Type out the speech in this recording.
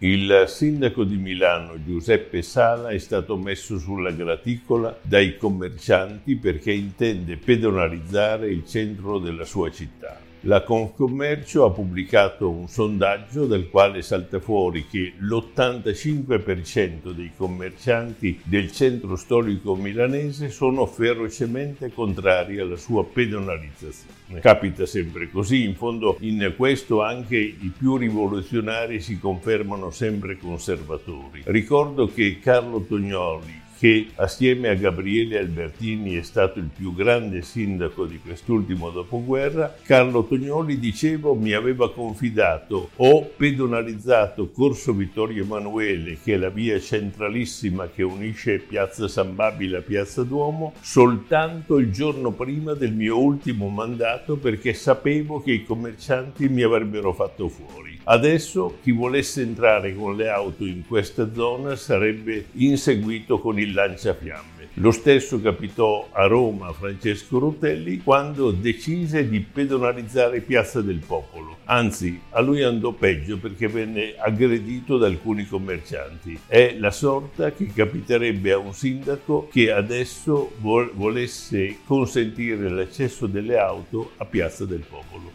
Il sindaco di Milano Giuseppe Sala è stato messo sulla graticola dai commercianti perché intende pedonalizzare il centro della sua città. La Confcommercio ha pubblicato un sondaggio dal quale salta fuori che l'85% dei commercianti del centro storico milanese sono ferocemente contrari alla sua pedonalizzazione. Capita sempre così, in fondo in questo anche i più rivoluzionari si confermano sempre conservatori. Ricordo che Carlo Tognoli, che assieme a Gabriele Albertini è stato il più grande sindaco di quest'ultimo dopoguerra, Carlo Tognoli, dicevo, mi aveva confidato ho pedonalizzato Corso Vittorio Emanuele, che è la via centralissima che unisce Piazza San Babile a Piazza Duomo, soltanto il giorno prima del mio ultimo mandato perché sapevo che i commercianti mi avrebbero fatto fuori. Adesso chi volesse entrare con le auto in questa zona sarebbe inseguito con il lanciafiamme. Lo stesso capitò a Roma a Francesco Rutelli quando decise di pedonalizzare Piazza del Popolo. Anzi, a lui andò peggio perché venne aggredito da alcuni commercianti. È la sorta che capiterebbe a un sindaco che adesso volesse consentire l'accesso delle auto a Piazza del Popolo.